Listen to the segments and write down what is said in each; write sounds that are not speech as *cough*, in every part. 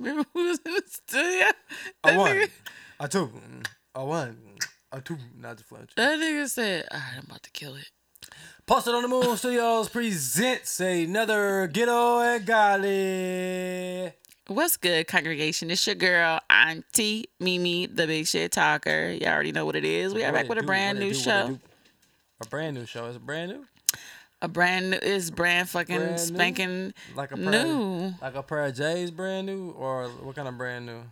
Remember who was in the? I won. I two. I won. I two. Not to flinch. that nigga said, "All right, I'm about to kill it." Posted on the Moon Studios presents another Ghetto and Golly. What's good, congregation? It's your girl, Auntie Mimi, the big shit talker. You all already know what it is. We are What back it with a brand new do, show. A brand new show. It's it brand new? A brand new is brand fucking Brand spanking Like a pair new. Like a pair of J's brand new? Or what kind of brand new?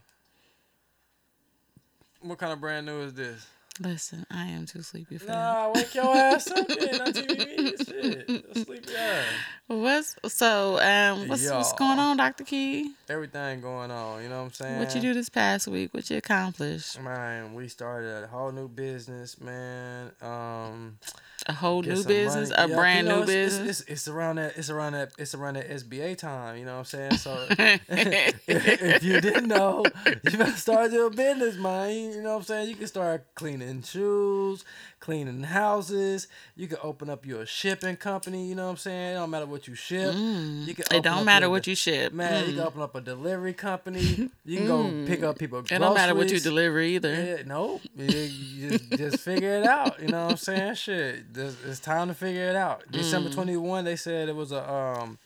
What kind of brand new is this? Listen, I am too sleepy for that. Nah, wake your ass up. Not *laughs* TV. Shit. Sleepy ass. What's so um what's what's going on, Dr. Key? Everything going on. You know what I'm saying? What you do this past week? What you accomplished? Man, we started a whole new business, man. Um, A whole new business, money. a brand you know, new it's- it's- business. It's, it's, around that. It's around that. It's around that SBA time. You know what I'm saying? So *laughs* *laughs* if you didn't know, you better start your business, man. You know what I'm saying? You can start cleaning shoes, cleaning houses. You can open up your shipping company. You know what I'm saying? It don't matter what you ship. You can Mm. it don't matter your what you ship. Man, you Mm. can open up a delivery company. *laughs* You can go pick up people. It don't matter what you deliver either. Yeah, nope. You, you just, just figure it out. You know what I'm saying? Shit, This- it's time to figure it out. Mm. December 21, they said it was a um,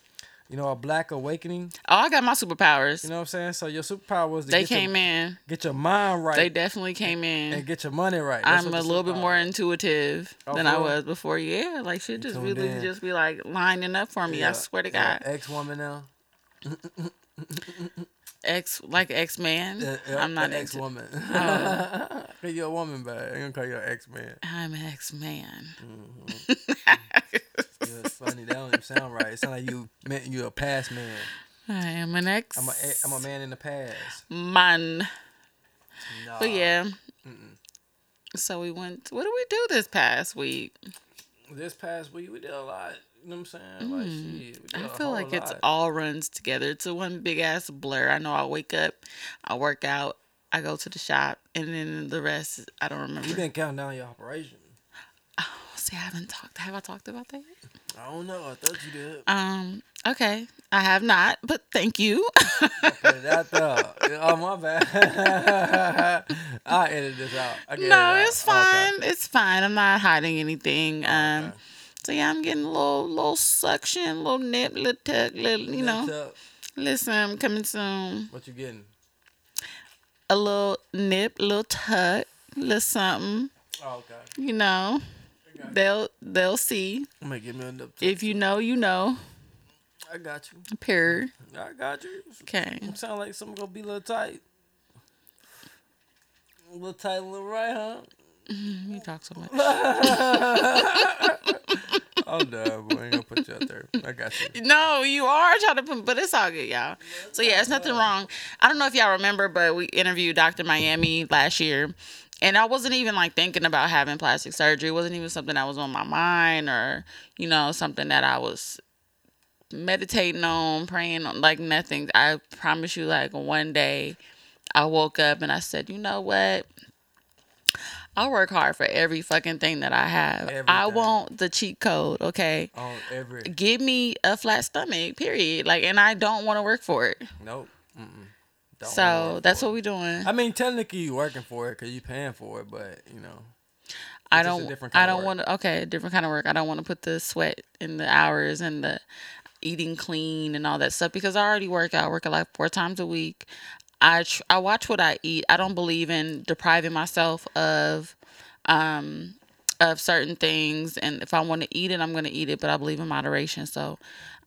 you know, a black awakening. Oh, I got my superpowers. You know what I'm saying? So your superpower was they get came your, in. get your mind right They definitely came in. and get your money right. That's I'm a little bit more intuitive Oh, than for I was before. Yeah, like shit just really in. just be like lining up for me. I swear to yeah, God. Ex woman now. X like X man. Yeah, yeah, I'm not ex oh. *laughs* woman. call you a woman, but I ain't gonna call you an ex man. I'm an X man. Yeah, mm-hmm. it's *laughs* funny. That don't even sound right. It sound like you meant you a past man. I am an X. I'm a I'm a man in the past. man. Nah. But yeah. So we went. What did we do this past week? this past week we did a lot. You know what I'm saying? Like mm. shit. We did I feel like it's all runs together. It's a one big ass blur. I know I wake up, I work out, I go to the shop, and then the rest I don't remember. You been counting down your operation. I haven't talked. Have I talked about that? I don't know. I thought you did. Um. Okay, I have not, but thank you. *laughs* Oh my bad. *laughs* I'll edit this out. I can it no, out. it's Okay. fine. It's fine. I'm not hiding anything. Um. Okay. So yeah, I'm getting a little, little suction, little nip, little tuck, little, you know. Up. Listen, I'm coming soon. What you getting? A little nip, little tuck, little something. Oh, okay. You know, they'll they'll see. I'm gonna give me. If you know, you know. I got you. Period. I got you. Okay. Sound like something gonna be a little tight. A little tight, a little right, huh? Mm-hmm. You talk so much. *laughs* I'm done, boy. I ain't gonna put you out there. I got you. No, you are trying to put, but it's all good, y'all. So yeah, it's nothing wrong. I don't know if y'all remember, but we interviewed Dr. Miami last year, and I wasn't even like thinking about having plastic surgery. It wasn't even something that was on my mind, or you know, something that I was meditating on, praying on, like nothing. I promise you, like one day, I woke up and I said, you know what? I work hard for every fucking thing that I have. I want the cheat code, okay? On every. give me a flat stomach, period. Like, and I don't want to work for it. Nope. Mm-mm. Don't So that's what we're doing. I mean, technically, you working for it because you paying for it, but you know. I it's just a don't. different I don't want to. Okay, different kind of work. I don't want to put the sweat and the hours and the eating clean and all that stuff because I already work out. I work like four times a week. I tr- I watch what I eat. I don't believe in depriving myself of um of certain things and if I want to eat it, I'm going to eat it, but I believe in moderation. So,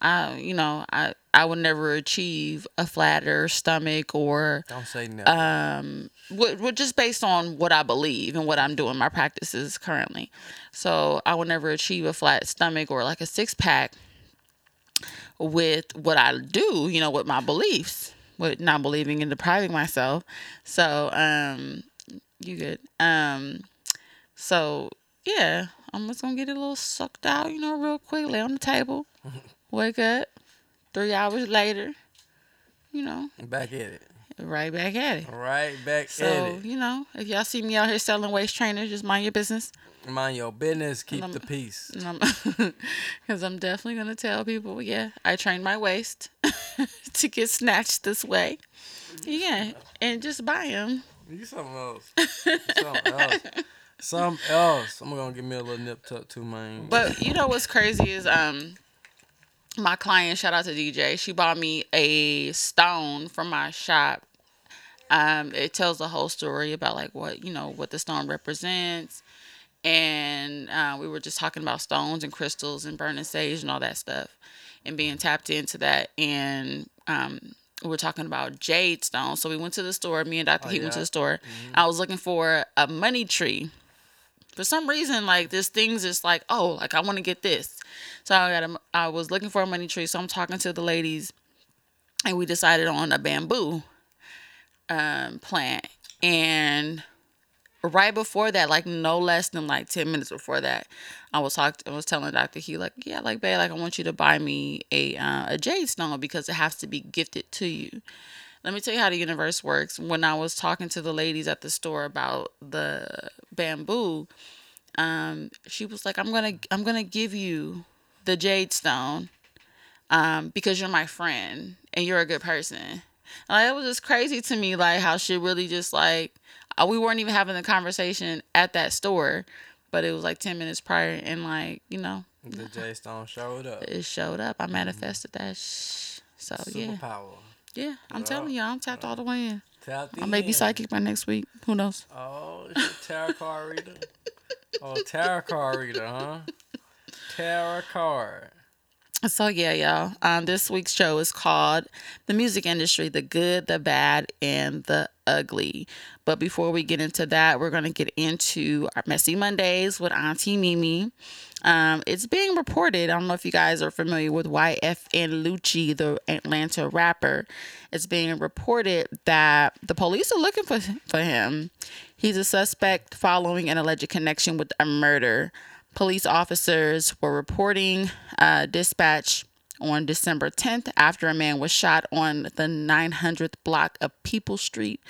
I you know, I I would never achieve a flatter stomach or Don't say nothing. um what, what just based on what I believe and what I'm doing my practices currently. So I will never achieve a flat stomach or like a six pack with what I do, you know, with my beliefs, with not believing and depriving myself. So um you good. Um so yeah, I'm just gonna get it a little sucked out, you know, real quick, lay on the table, *laughs* wake up, three hours later, you know, Back at it. right back at it. Right back So at it. you know, if y'all see me out here selling waist trainers, just mind your business. Mind your business. Keep I'm- the peace. *laughs* Because I'm definitely gonna tell people, yeah, I trained my waist *laughs* to get snatched this way. Yeah, and just buy them. You something else. something else. *laughs* Something else. I'm gonna give me a little nip tuck too, man. But you know what's crazy is um my client, shout out to DJ, she bought me a stone from my shop. Um, it tells the whole story about like what you know what the stone represents, and uh, we were just talking about stones and crystals and burning sage and all that stuff, and being tapped into that. And um, we were talking about jade stone. So we went to the store. Me and Dr. Oh, Heat went to the store. I was looking for a money tree for some reason like this thing's just like oh like i want to get this. So i got a, i was looking for a money tree so i'm talking to the ladies and we decided on a bamboo um plant. And right before that like no less than like 10 minutes before that i was talking i was telling dr he like yeah like babe like i want you to buy me a uh, a jade stone because it has to be gifted to you let me tell you how the universe works. When I was talking to the ladies at the store about the bamboo, um, she was like, "I'm gonna, I'm gonna give you the jade stone, um, because you're my friend and you're a good person." Like, it was just crazy to me, like how she really just like uh, we weren't even having the conversation at that store, but it was like ten minutes prior, and like you know, the J Stone showed up. it showed up. I manifested that. Sh- so yeah, Superpower. yeah, I'm Yeah. telling you, I'm tapped all the way in. Tapped I may be psychic by next week. Who knows? Oh, it's a tarot card reader. *laughs* Oh, tarot card reader, huh? Tarot card. So yeah, y'all. Um, this week's show is called "The Music Industry: The Good, the Bad, and the Ugly." But before we get into that, we're gonna get into our messy Mondays with Auntie Mimi. Um, it's being reported. I don't know if you guys are familiar with YFN Lucci, the Atlanta rapper. It's being reported that the police are looking for for him. He's a suspect following an alleged connection with a murder. Police officers were reporting uh, dispatch on December 10th after a man was shot on the 900th block of People Street.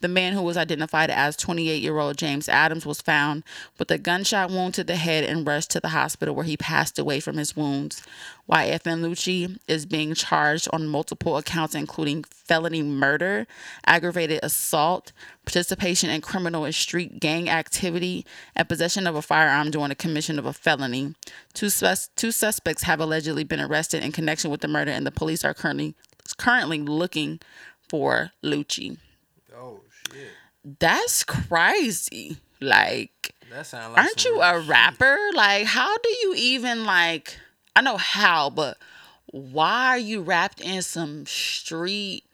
The man who was identified as 28 year old James Adams was found with a gunshot wound to the head and rushed to the hospital where he passed away from his wounds. YFN Lucci is being charged on multiple accounts, including felony murder, aggravated assault, participation in criminal and street gang activity, and possession of a firearm during the commission of a felony. Two, sus- two suspects have allegedly been arrested in connection with the murder, and the police are currently currently looking for Lucci. Oh shit. That's crazy. Like, That like aren't you a shit. rapper? Like, how do you even like? I know how, but why are you wrapped in some street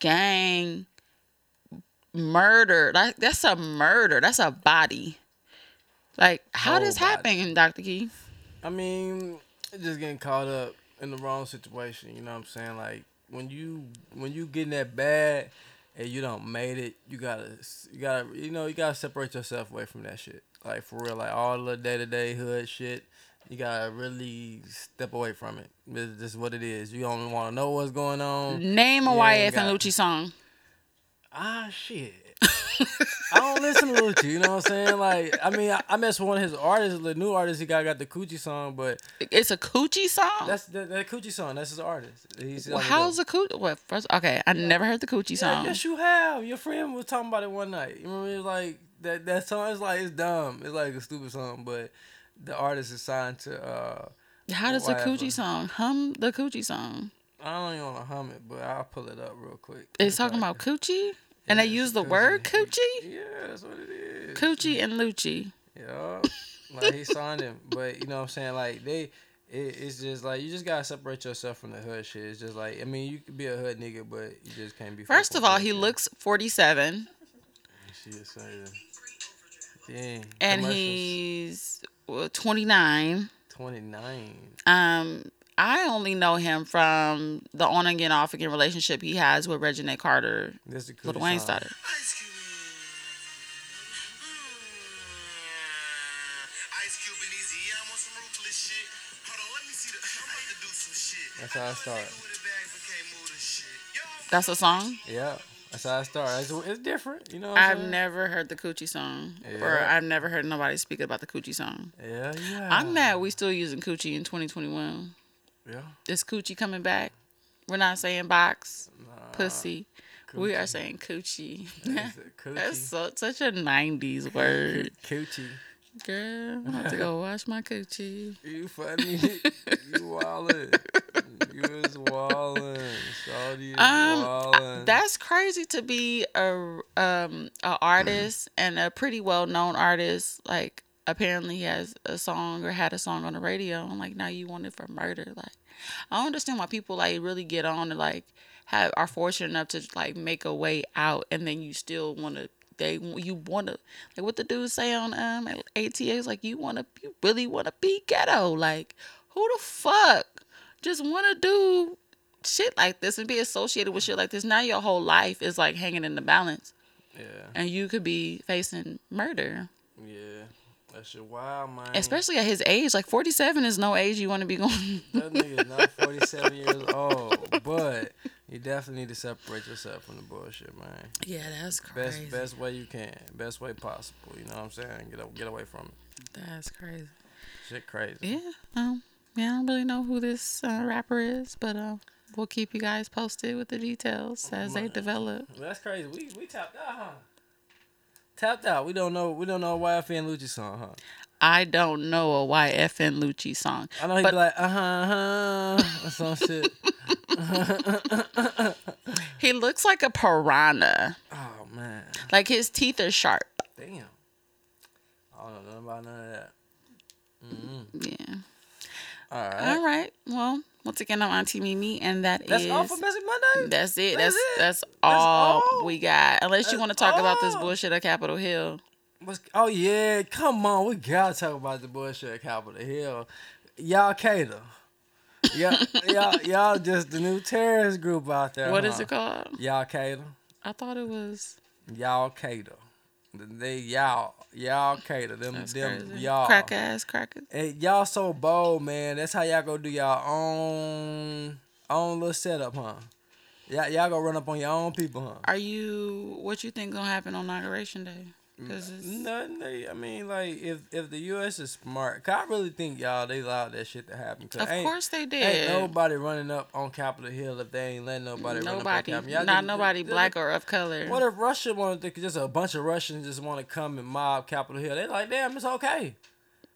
gang murder? Like, that's a murder. That's a body. Like, how Whole this body. happen, Doctor Key? I mean, just getting caught up in the wrong situation. You know what I'm saying? Like when you when you getting that bad and you don't made it, you gotta you gotta you know you gotta separate yourself away from that shit. Like for real, like all the day to day hood shit. You gotta really step away from it. This this is what it is. You don't want to know what's going on. Name a YFN Lucci song. Ah shit. I don't listen to Lucci, you know what I'm saying? Like, I mean, I, I mess with one of his artists, the new artist he got, got the Coochie song, but It's a coochie song. That's that, that Coochie song. That's his artist. He's well, how's the coochie? What first? Okay, I never heard the coochie yeah, song. Yes, you have. Your friend was talking about it one night. You remember? It was like that. That song is like it's dumb. It's like a stupid song, but the artist is signed to. uh How does the coochie song? Hum the coochie song. I don't even want to hum it, but I'll pull it up real quick. It's talking about coochie, and they use the word coochie, Yeah, that's what it is. coochie and Lucci. Yeah, like he signed him, but you know what I'm saying? Like they, it, it's just like you just gotta separate yourself from the hood shit. It's just like I mean, you could be a hood nigga, but you just can't be. First of all, he looks 47. She is saying, Dang, and he's 29. 29. Um, I only know him from the on again, off again relationship he has with Reginae Carter, This is the Lil Coochie Wayne's song. daughter. Ice Cube. Ice Cube and Eazy, yeah, I'm on some ruthless shit. Hold on, let me see the. I'm about to do some shit. That's how I start. With a bag for K Mood and shit. Yo, That's a song. Yeah, That's how I started. It's, it's different, you know. I've saying? never heard the coochie song, or I've never heard nobody speak about the coochie song. Yeah, yeah. I'm mad we still using coochie in 2021. Yeah. Is coochie coming back? We're not saying box, Nah, pussy. We are saying coochie. *laughs* Coochie. That's so, such a 90s *laughs* word. Coochie. Girl, I'm about to go *laughs* wash my coochie. You funny. you wildin'. You is wildin'. Shawty Um. That's crazy to be a um a artist *clears throat* and a pretty well known artist. Like apparently he has a song or had a song on the radio. And like now you want it for murder. Like I don't understand why people like really get on and like have are fortunate enough to like make a way out and then you still want to they you want to like what the dude say on um ATA is like you want to you really want to be ghetto like who the fuck just want to do shit like this and be associated with shit like this now your whole life is like hanging in the balance yeah. and you could be facing murder Yeah. That shit wild, man. especially at his age like 47 is no age you want to be going *laughs* That nigga not 47 years old, but you definitely need to separate yourself from the bullshit, man. yeah that's crazy Best best way you can, best way possible. You know what I'm saying? Get get away from it. that's crazy Shit crazy. yeah um yeah i don't really know who this uh, rapper is but uh we'll keep you guys posted with the details as they develop Well, that's crazy. We we tapped out, huh? Tapped out. We don't know. We don't know a YFN Lucci song, huh? i don't know a yfn lucci song I know he'd But- be like, uh huh, uh huh, or some *laughs* shit. *laughs* he looks like a piranha Oh man, like his teeth are sharp damn. I don't know nothing about none of that. yeah All right, All right. Well, once again, I'm Auntie Mimi, and that that's is- all for Messy Monday. That's it. That's That's it? that's, That's all, all? we got. Unless you want to talk about this bullshit at Capitol Hill. Oh yeah, come on, we gotta talk about the bullshit at Capitol Hill. Y'all cater. y'all, y'all, *laughs* y'all just the new terrorist group out there. What is huh? it called? Y'all cater. I thought it was. Y'all cater. They y'all y'all cater them That's them crazy. y'all. Crack ass crackers. Hey, y'all so bold, man. That's how y'all go do y'all own own little setup, huh? Y'all y'all go run up on your own people, huh? Are you? What you think gonna happen on inauguration day? Nothing. They, I mean, like if if the U.S. is smart, 'cause I really think y'all they allowed that shit to happen. of course they did. ain't nobody running up on Capitol Hill if they ain't letting nobody, run up on Nobody. Capitol. Not just- nobody just- black or of color. What if Russia wanted to just a bunch of Russians just want to come and mob Capitol Hill? They like, damn, it's okay.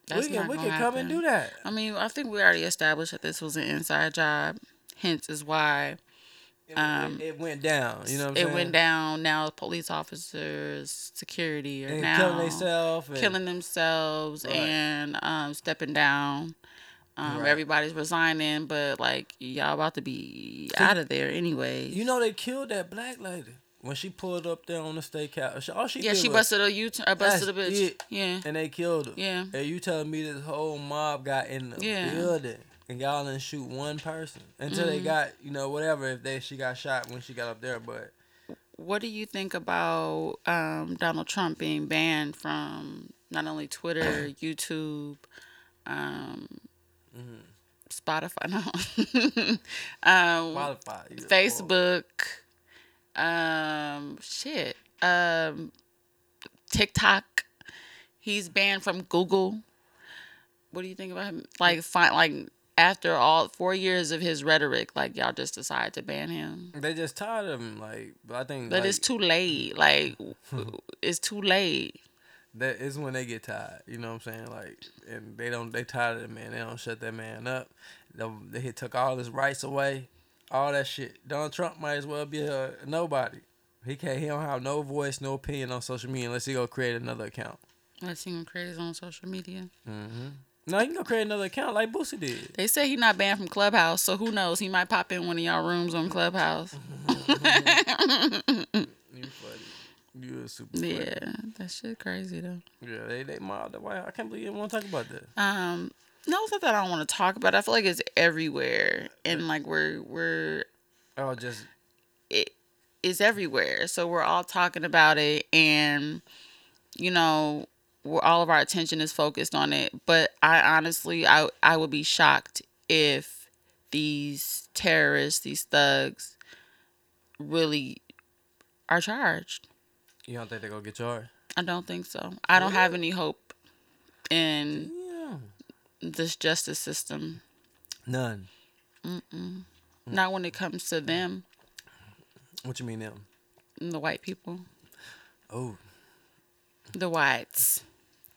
That's we can we can come and do that. I mean, I think we already established that this was an inside job. Hence, is why It, Um, it, went down. You know what I'm it saying? went down. Now police officers, security are And now killing themselves. killing themselves Right. and um, stepping down. Um, Right. Everybody's resigning, but like y'all about to be out of there anyway. You know they killed that black lady when she pulled up there on the state house. All she yeah, she was- busted a U turn. Uh, busted a bitch. it. Yeah, and they killed her. yeah. And you telling me this whole mob got in the Yeah. building and y'all didn't shoot one person until they Mhm. got you know whatever if they she got shot when she got up there, but What do you think about um, Donald Trump being banned from not only Twitter, *coughs* YouTube, um, Mhm. Spotify, *laughs* no, um, you Facebook, um, shit, um, TikTok. He's banned from Google. What do you think about him? Like, fine, like after all four years of his rhetoric, like y'all just decided to ban him. They just tired of him, like. But I think But like, it's too late. Like, *laughs* it's too late. that is when they get tired. You know what I'm saying? Like, and they don't. They tired of that man. They don't shut that man up. They, they took all his rights away, all that shit. Donald Trump might as well be a nobody. He can't. He don't have no voice, no opinion on social media unless he go create another account. Let's see him create his own social media. Mm-hmm. No, you can go create another account like Boosie did. They say he's not banned from Clubhouse, so who knows? He might pop in one of y'all rooms on Clubhouse. *laughs* You funny. You a super funny. Yeah, that shit crazy though. Yeah, they they mobbed the White I can't believe you want to talk about that. Um, no, it's not that I don't want to talk about. it. I feel like it's everywhere, and like we're we're Oh, just it is everywhere. So we're all talking about it, and you know, all of our attention is focused on it. But I honestly, I I would be shocked if these terrorists, these thugs, really are charged. You don't think they're gonna get charged? I don't think so. I don't have any hope in Yeah. this justice system. None. Mm mm. Not when it comes to them, What you mean them? the white people, Oh, the whites.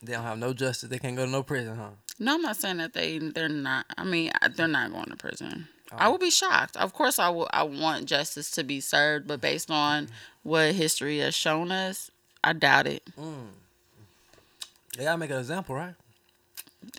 They don't have no justice. They can't go to no prison, huh? No, I'm not saying that they they're not. I mean, they're not going to prison. Oh. I would be shocked. Of course, I will. I want justice to be served, but based on mm-hmm. what history has shown us, I doubt it. Mm. They gotta make an example, right?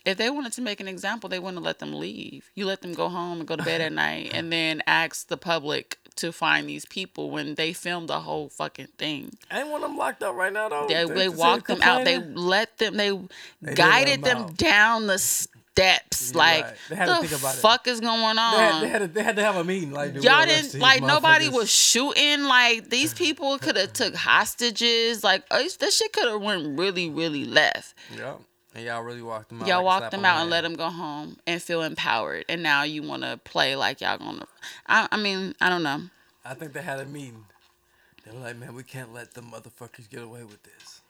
If they wanted to make an example, they wouldn't let them leave. You let them go home and go to bed at night, *laughs* and then ask the public to find these people when they filmed the whole fucking thing. I ain't one of them locked up right now though. They, They- they they walked them out. They let them. They, did guided let 'em them down the steps. You're like right. They had to the think about it. fuck is going on? They had, they, had to, they had to have a meeting. Like, Y'all didn't like nobody was shooting. Like these *laughs* people could have took hostages. Like uh, this shit could have went really, really left. Yep. And y'all really walked them out. Y'all like walked them out and let them go home and feel empowered. And now you want to play like y'all gonna. I, I mean, I don't know. I think they had a meeting. They were like, man, we can't let the motherfuckers get away with this.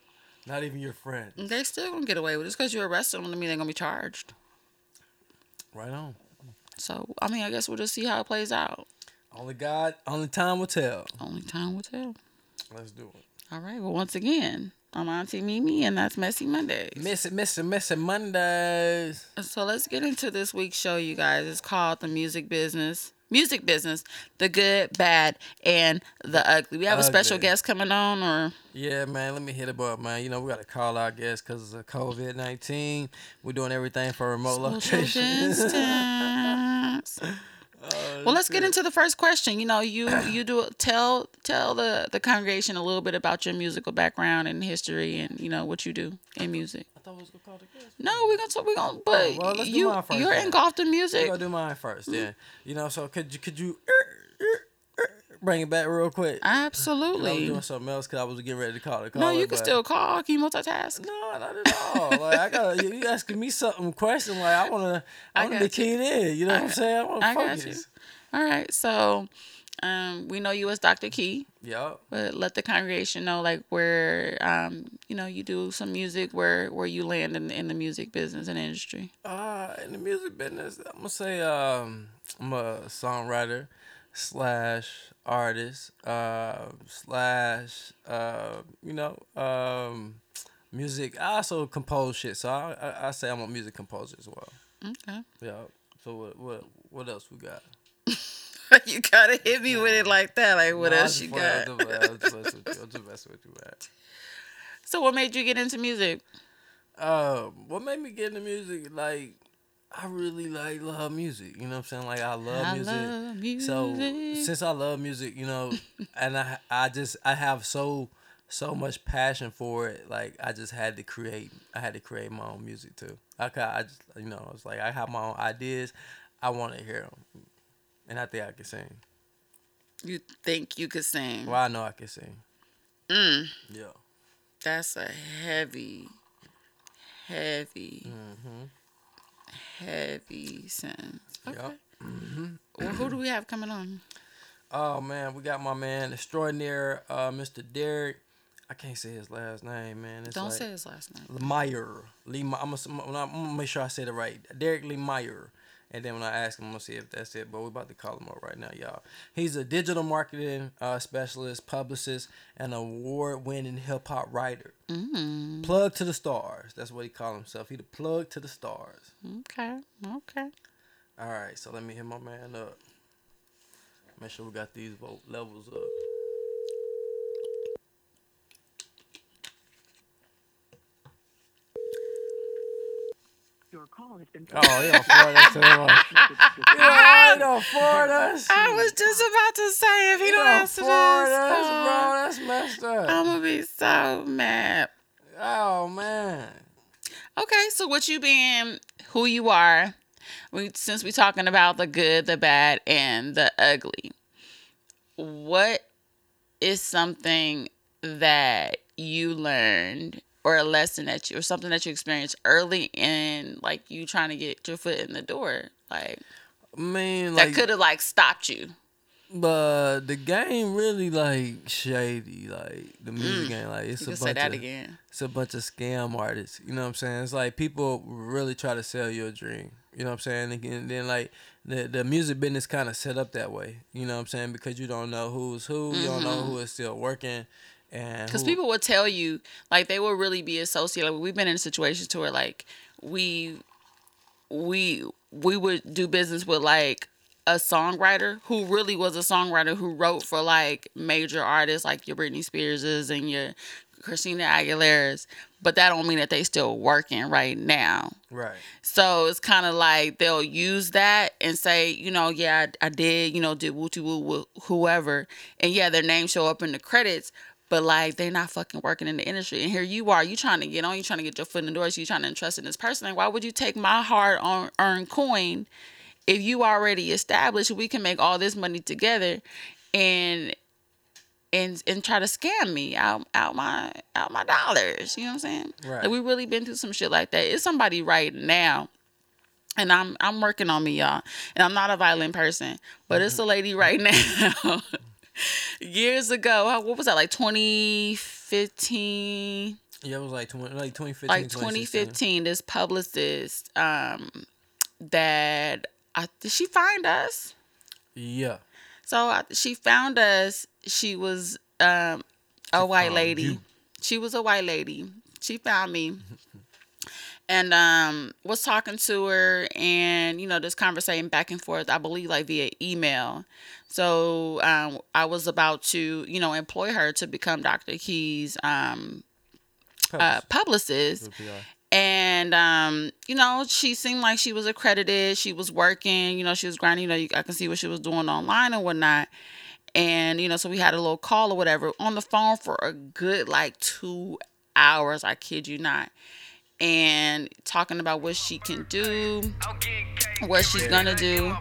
Not even your friend. They still gonna get away with it. Because you arrested them, doesn't mean they're gonna be charged. Right on. So I mean, I guess we'll just see how it plays out. Only God, only time will tell. Only time will tell. Let's do it. All right. Well, once again, I'm Auntie Mimi, and that's Messy Mondays. It, miss it, Mondays. So let's get into this week's show, you guys. It's called The Music Business. Music Business, the good, bad, and the ugly. We have a special guest coming on, or Yeah, man, let me hit it up, man. You know, we got to call our guests because of COVID 19. We're doing everything for remote social locations. *laughs* distance. well, let's get into the first question. You know, you *clears throat* you do tell tell the the congregation a little bit about your musical background and history, and you know what you do in music. I thought we was to call the guest. No, we're gonna talk. We're gonna, but Oh, well, let's do you first you're then. engulfed in We're music. going to do mine first, yeah. Mm-hmm. You know, so could you, could you bring it back real quick? I was Absolutely. doing something else because I was getting ready to call the call. No, you can still call. Can you multitask? No, not at all. Like I got you, asking me something question like I wanna I I wanna be keyed in. You know what I'm saying? I wanna I got you. All right. So, um, we know you as Dr. Key, Yup. but let the congregation know like where um, you know, you do some music, where where you land in, in the music business and industry. Uh in the music business, I'm gonna say um I'm a songwriter slash artist, uh slash uh you know, um music I also compose shit, so I I, I say I'm a music composer as well. Okay. Yeah. So what what what else we got? *laughs* you gotta hit me with it like that. Like what No, else you got? I just just mess with you. I just mess with you, man. So, what made you get into music? Uh, what made me get into music? Like, I really like love music. You know what I'm saying? Like, I love I music. love So since I love music, you know, *laughs* and I I just I have so so much passion for it. Like, I just had to create. I had to create my own music too. I ca- I just you know it's like I have my own ideas. I want to hear them, and I think I can sing. You think you could sing? Well, I know I can sing. Mm, Yeah. that's a heavy, heavy, Mm-hmm. Heavy sentence. Okay. Yup. Well, who do we have coming on? Oh man, we got my man extraordinaire, uh, Mr. Derek. I can't say his last name, man. It's Don't like say his last name. Meyer. Lee. I'm gonna, I'm gonna make sure I say it right. Derek Lee Meyer. And then when I ask him, I'm gonna see if that's it. But we're about to call him up right now, y'all. He's a digital marketing uh, specialist, publicist, and award-winning hip hop writer. Mm, Plug to the stars. That's what he call himself. He the plug to the stars. okay. Okay. All right, so let me hit my man up. Make sure we got these vote levels up. Your call has been Oh, he on Florida us too much. Yeah, he don't forward us. I was just about to say if he He don't don't answer this, us, call, bro. Uh, that's messed up. I'm gonna be so mad. Oh man. Okay, so what you being who you are, we since we talking about the good, the bad, and the ugly, what is something that you learned or a lesson that you or something that you experienced early in like you trying to get your foot in the door? Like I mean, that like could have like stopped you. But the game really like shady, like the music game, like it's Mm. You a bunch say that of again. it's a bunch of scam artists. You know what I'm saying? It's like people really try to sell you a dream. You know what I'm saying? And then- like the the music business kind of set up that way. You know what I'm saying? Because you don't know who's who, you don't know who is still working, Because people will tell you, like, they will really be associated. Like, we've been in situations to where, like, we, we, we would do business with like a songwriter who really was a songwriter who wrote for like major artists like your Britney Spearses and your Christina Aguilera's, but that don't mean that they still working right now. right. So it's kind of like they'll use that and say, you know, yeah, I, I did, you know, did wooty woo with whoever, and yeah, their name show up in the credits, but like they're not fucking working in the industry. And here you are, you trying to get on, you trying to get your foot in the door, so you trying to entrust in this person. Like, why would you take my hard on earned coin if you already established we can make all this money together, and and and try to scam me out out my out my dollars. You know what I'm saying? Right. Like we really been through some shit like that. It's somebody right now. And I'm I'm working on me, y'all. And I'm not a violent person, but it's mm-hmm. a lady right *laughs* now. Years ago, how- what was that? Like 2015, Yeah, it was like 20, like 2015. like 2015. This publicist, um, that I did she find us? Yeah. So I, she found us. She was um, a white lady. you. She was a white lady. She found me. And um, was talking to her, and you know, just conversating back and forth. I believe like via email. So um, I was about to, you know, employ her to become Dr. Key's um, uh, publicist and um, you know, she seemed like she was accredited. She was working. You know, she was grinding. You know, you, I can see what she was doing online and whatnot. And you know, so we had a little call or whatever on the phone for a good like two hours. I kid you not. And talking about what she can do, what she's gonna do,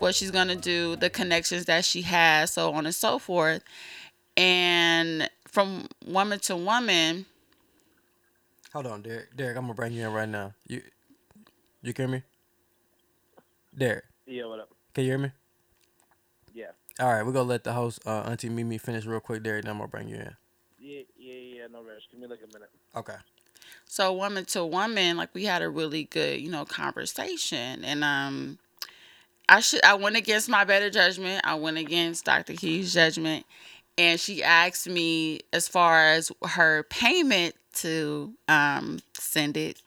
what she's gonna do, the connections that she has, so on and so forth. And from woman to woman, Hold on, Derek. Derek, I'm gonna bring you in right now. You, you hear me? Derek, Yeah, what up? can you hear me? Yeah. All right, we're gonna let the host, uh, Auntie Mimi, finish real quick, Derek. Then I'm gonna bring you in. Yeah, yeah, yeah, no rush. Give me like a minute. Okay. so woman to woman like we had a really good you know conversation and um i should i went against my better judgment i went against dr key's judgment and she asked me as far as her payment to um send it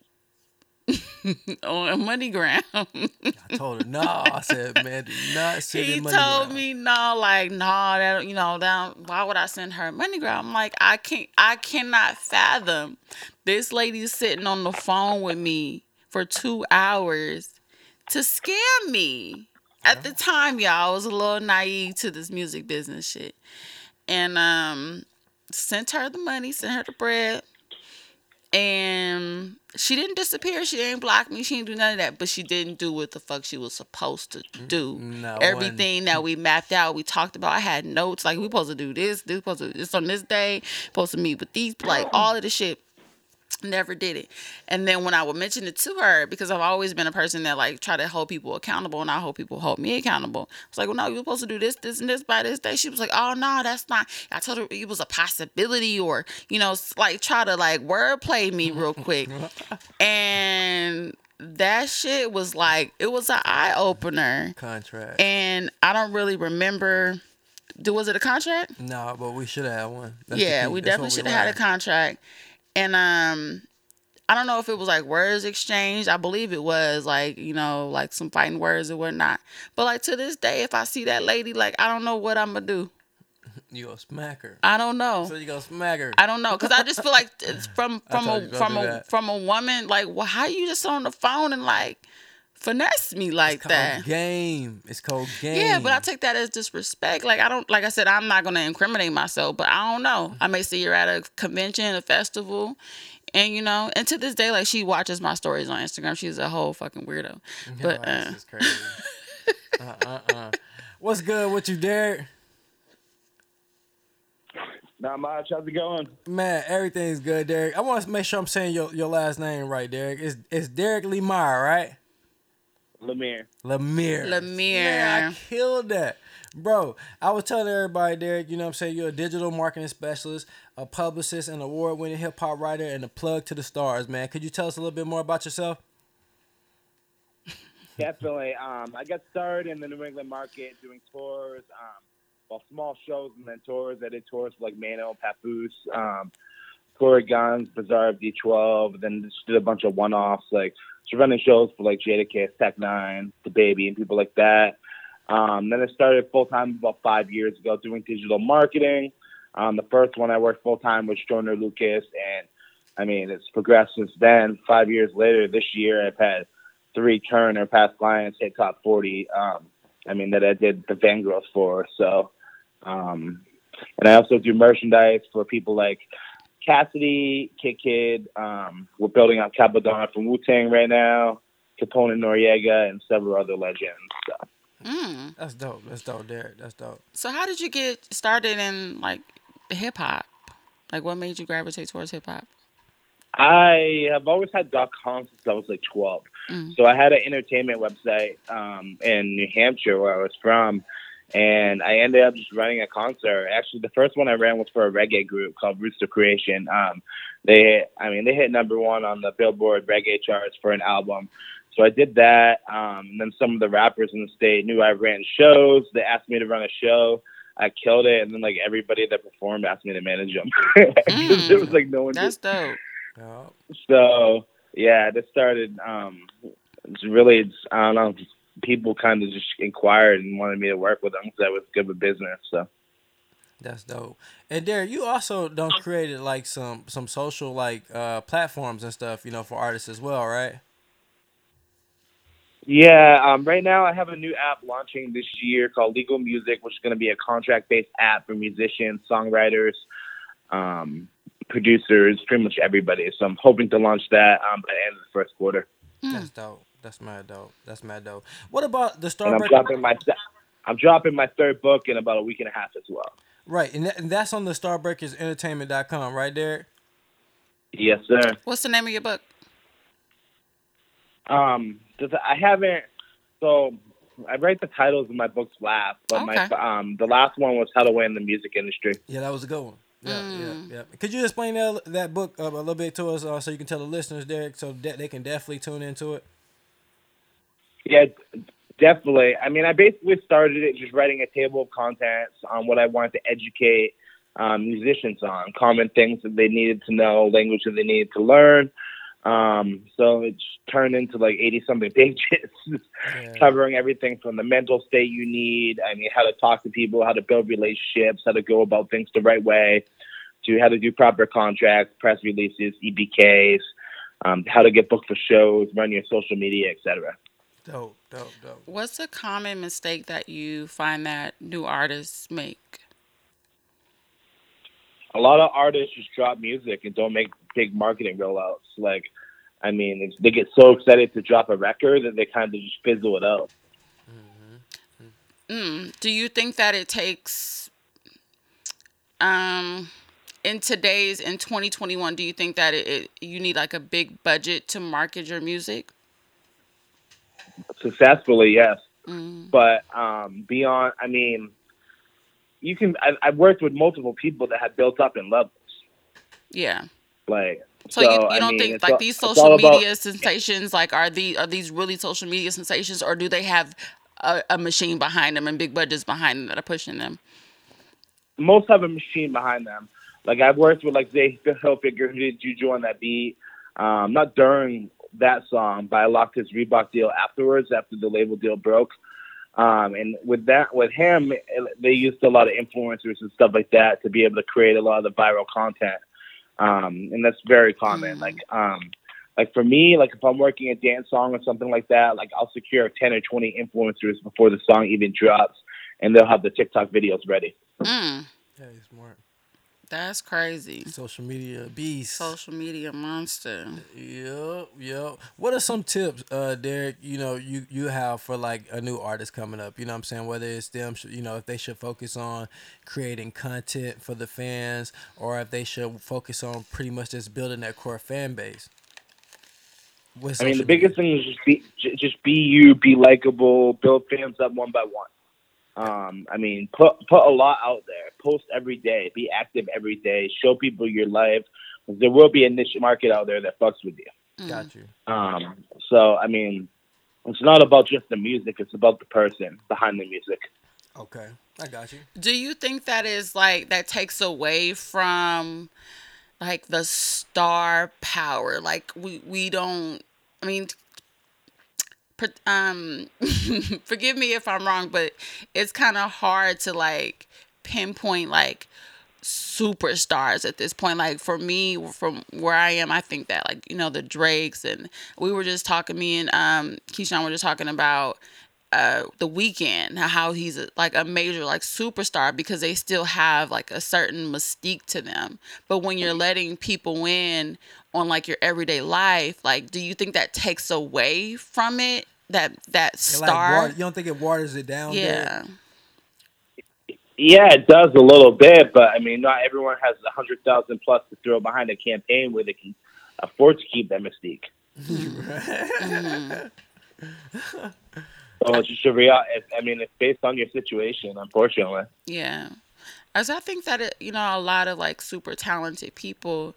*laughs* on MoneyGram. I told her no. I said, man, do not *laughs* send he money told around." me no, like no, that you know, that why would I send her MoneyGram? I'm like, I can't, I cannot fathom this lady sitting on the phone with me for two hours to scam me. At the time, y'all, I was a little naive to this music business shit, and um, sent her the money, sent her the bread, and she didn't disappear. She didn't block me. She didn't do none of that. But she didn't do what the fuck she was supposed to do. Not Everything that we mapped out, we talked about. I had notes like we supposed to do this. This supposed to this on this day. Supposed to meet with these. Like all of the shit. Never did it. And then when I would mention it to her, because I've always been a person that like try to hold people accountable, and I hope people hold me accountable. I was like, well, no, you're supposed to do this, this, and this by this day. She was like, oh no, that's not. I told her it was a possibility, or you know, like try to like wordplay me real quick, *laughs* and that shit was like it was an eye opener, contract. and I don't really remember. Was it a contract? no, but we should have had one. That's yeah, we definitely should have had a contract. And um I don't know if it was like words exchanged. I believe it was like, you know, like some fighting words or whatnot. But like to this day, if I see that lady, like I don't know what I'm gonna do. *laughs* You gonna smack her. I don't know. So you gonna smack her. I don't know, cause I just feel like *laughs* it's from from a from a that. from a woman. Like, well, how you just on the phone and like finesse me like It's that? game. It's called game. Yeah, but I take that as disrespect. Like I don't like I said, I'm not gonna incriminate myself, but I don't know. I may see her at a convention, a festival, and you know, and to this day, like she watches my stories on Instagram. She's a whole fucking weirdo. But uh, this is crazy. uh, uh, uh. What's good What you, Derek? Not much. How's it going? Man, everything's good, Derek. I want to make sure I'm saying your, your last name right, Derek. It's it's Derek Lee Meyer, right? Lemire. Lemire. Lemire. Man, I killed that. Bro, I was telling everybody, Derek, you know what I'm saying? You're a digital marketing specialist, a publicist, an award winning hip hop writer, and a plug to the stars, man. Could you tell us a little bit more about yourself? *laughs* Definitely. Um, I got started in the New England market doing tours, um, well, small shows and then tours. I did tours like Mano, Papoose, um, Cory Gunz, Bizarre of D12, then just did a bunch of one offs, like running shows for like Jadakiss, Tech N9ne, The Baby, and people like that. Um, then I started full time about five years ago doing digital marketing. Um, the first one I worked full time was Joyner Lucas, and I mean it's progressed since then. Five years later, this year I've had three turn or past clients hit top forty. Um, I mean that I did the Van Girls for. So, um, and I also do merchandise for people like Cassidy, Kidd Kidd. Um, we're building out Cappadonna from Wu Tang right now, Capone and Noreaga, and several other legends. So. Mm. That's dope. That's dope, Derek. That's dope. So how did you get started in like hip hop? Like what made you gravitate towards hip hop? I have always had dot com since I was like 12. Mm. So I had an entertainment website um, in New Hampshire where I was from. And I ended up just running a concert. Actually, the first one I ran was for a reggae group called Roots of Creation. Um, they, I mean, they hit number one on the Billboard reggae charts for an album. So I did that. Um, and then some of the rappers in the state knew I ran shows. They asked me to run a show. I killed it, and then like everybody that performed asked me to manage them. *laughs* Mm. there was like no one. That's to, dope. Yeah. so yeah, this started. Um, it's really, it's, I don't know. People kind of just inquired and wanted me to work with them because I was good with business. So That's dope. And Derek, you also done created like some some social like uh platforms and stuff, you know, for artists as well, right? yeah, um, right now I have a new app launching this year called Legal Music, which is going to be a contract-based app for musicians, songwriters, um, producers, pretty much everybody. So I'm hoping to launch that um, by the end of the first quarter. That's dope. That's mad dope. That's mad dope. What about the Star? And I'm Starbreaker? dropping my I'm dropping my third book in about a week and a half as well. Right, and, that, and that's on the StarbreakersEntertainment.com, right, Derek? Yes, sir. What's the name of your book? Um, just- I haven't. So I write the titles of my books last, but Okay. my um the last one was How to Win in the Music Industry. Yeah, that was a good one. Yeah, Mm. yeah, yeah. Could you explain that that book uh, a little bit to us, uh, so you can tell the listeners, Derek, so that they can definitely tune into it? Yeah, definitely. I mean, I basically started it just writing a table of contents on what I wanted to educate um, musicians on, common things that they needed to know, language that they needed to learn. Um, so it's turned into like 80 something *laughs* pages, Yeah. covering everything from the mental state you need, I mean, how to talk to people, how to build relationships, how to go about things the right way, to how to do proper contracts, press releases, EPKs, um, how to get booked for shows, run your social media, etc. Dope, dope, dope. What's a common mistake that you find that new artists make? a lot of artists just drop music and don't make big marketing rollouts. Like, I mean, they get so excited to drop a record that they kind of just fizzle it out. Mm, do you think that it takes um in today's in 2021 do you think that it, it you need like a big budget to market your music Successfully, yes, mm. but um, beyond, I mean, you can. I, I've worked with multiple people that have built up in levels. yeah Like, so, you, you don't mean, think like all- these social about- media sensations like are the are these really social media sensations or do they have a, a machine behind them and big budgets behind them that are pushing them most have a machine behind them. Like I've worked with like they Zay Hilfigerrr who did Juju on that beat. Um, not during that song, but I locked his Reebok deal afterwards after the label deal broke. Um, and with that, with him, they used a lot of influencers and stuff like that to be able to create a lot of the viral content. Um, and that's very common. Mm. Like, um, like for me, like if I'm working a dance song or something like that, like I'll secure 10 or 20 influencers before the song even drops and they'll have the TikTok videos ready. mm, Yeah, he's smart. That's crazy Social media beast. social media monster Yep, yep. What are some tips, uh, Derek? You know, you you have for like a new artist coming up. You know, what I'm saying whether it's them, you know, if they should focus on creating content for the fans, or if they should focus on pretty much just building that core fan base. I mean, the social biggest thing is just be just be you, be likable, build fans up one by one. Um, I mean, put put a lot out there. Post every day. Be active every day. Show people your life. There will be a niche market out there that fucks with you. Mm. Got you. Um, so I mean, it's not about just the music; it's about the person behind the music. Okay, I got you. Do you think that is like that takes away from like the star power? Like we we don't. I mean, per- um, *laughs* forgive me if I'm wrong, but it's kind of hard to like pinpoint like superstars at this point. Like for me, from where I am, I think that like you know the Drakes and we were just talking. Me and um Keyshawn were just talking about uh the Weeknd how he's a, like a major like superstar because they still have like a certain mystique to them but when you're letting people in on like your everyday life like do you think that takes away from it that that It like star water- you don't think it waters it down? Derek? yeah Yeah, it does a little bit, but I mean, not everyone has a hundred thousand plus to throw behind a campaign where they can afford to keep that mystique. *laughs* So it's just a real. I mean, it's based on your situation, unfortunately. Yeah. As I think that it, you know, a lot of like super talented people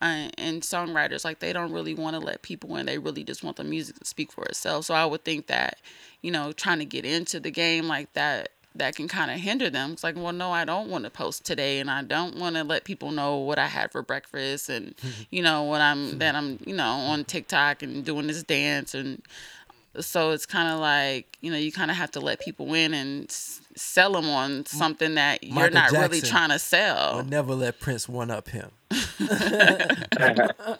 uh, and songwriters, like they don't really want to let people in. They really just want the music to speak for itself. So I would think that, you know, trying to get into the game like that, that can kind of hinder them. It's like, well, no, I don't want to post today, and I don't want to let people know what I had for breakfast, and *laughs* you know what I'm that I'm, you know, on TikTok and doing this dance and so it's kind of like you know you kind of have to let people in and sell them on something that you're Michael not really trying to I'll sell never let Prince one up him. *laughs*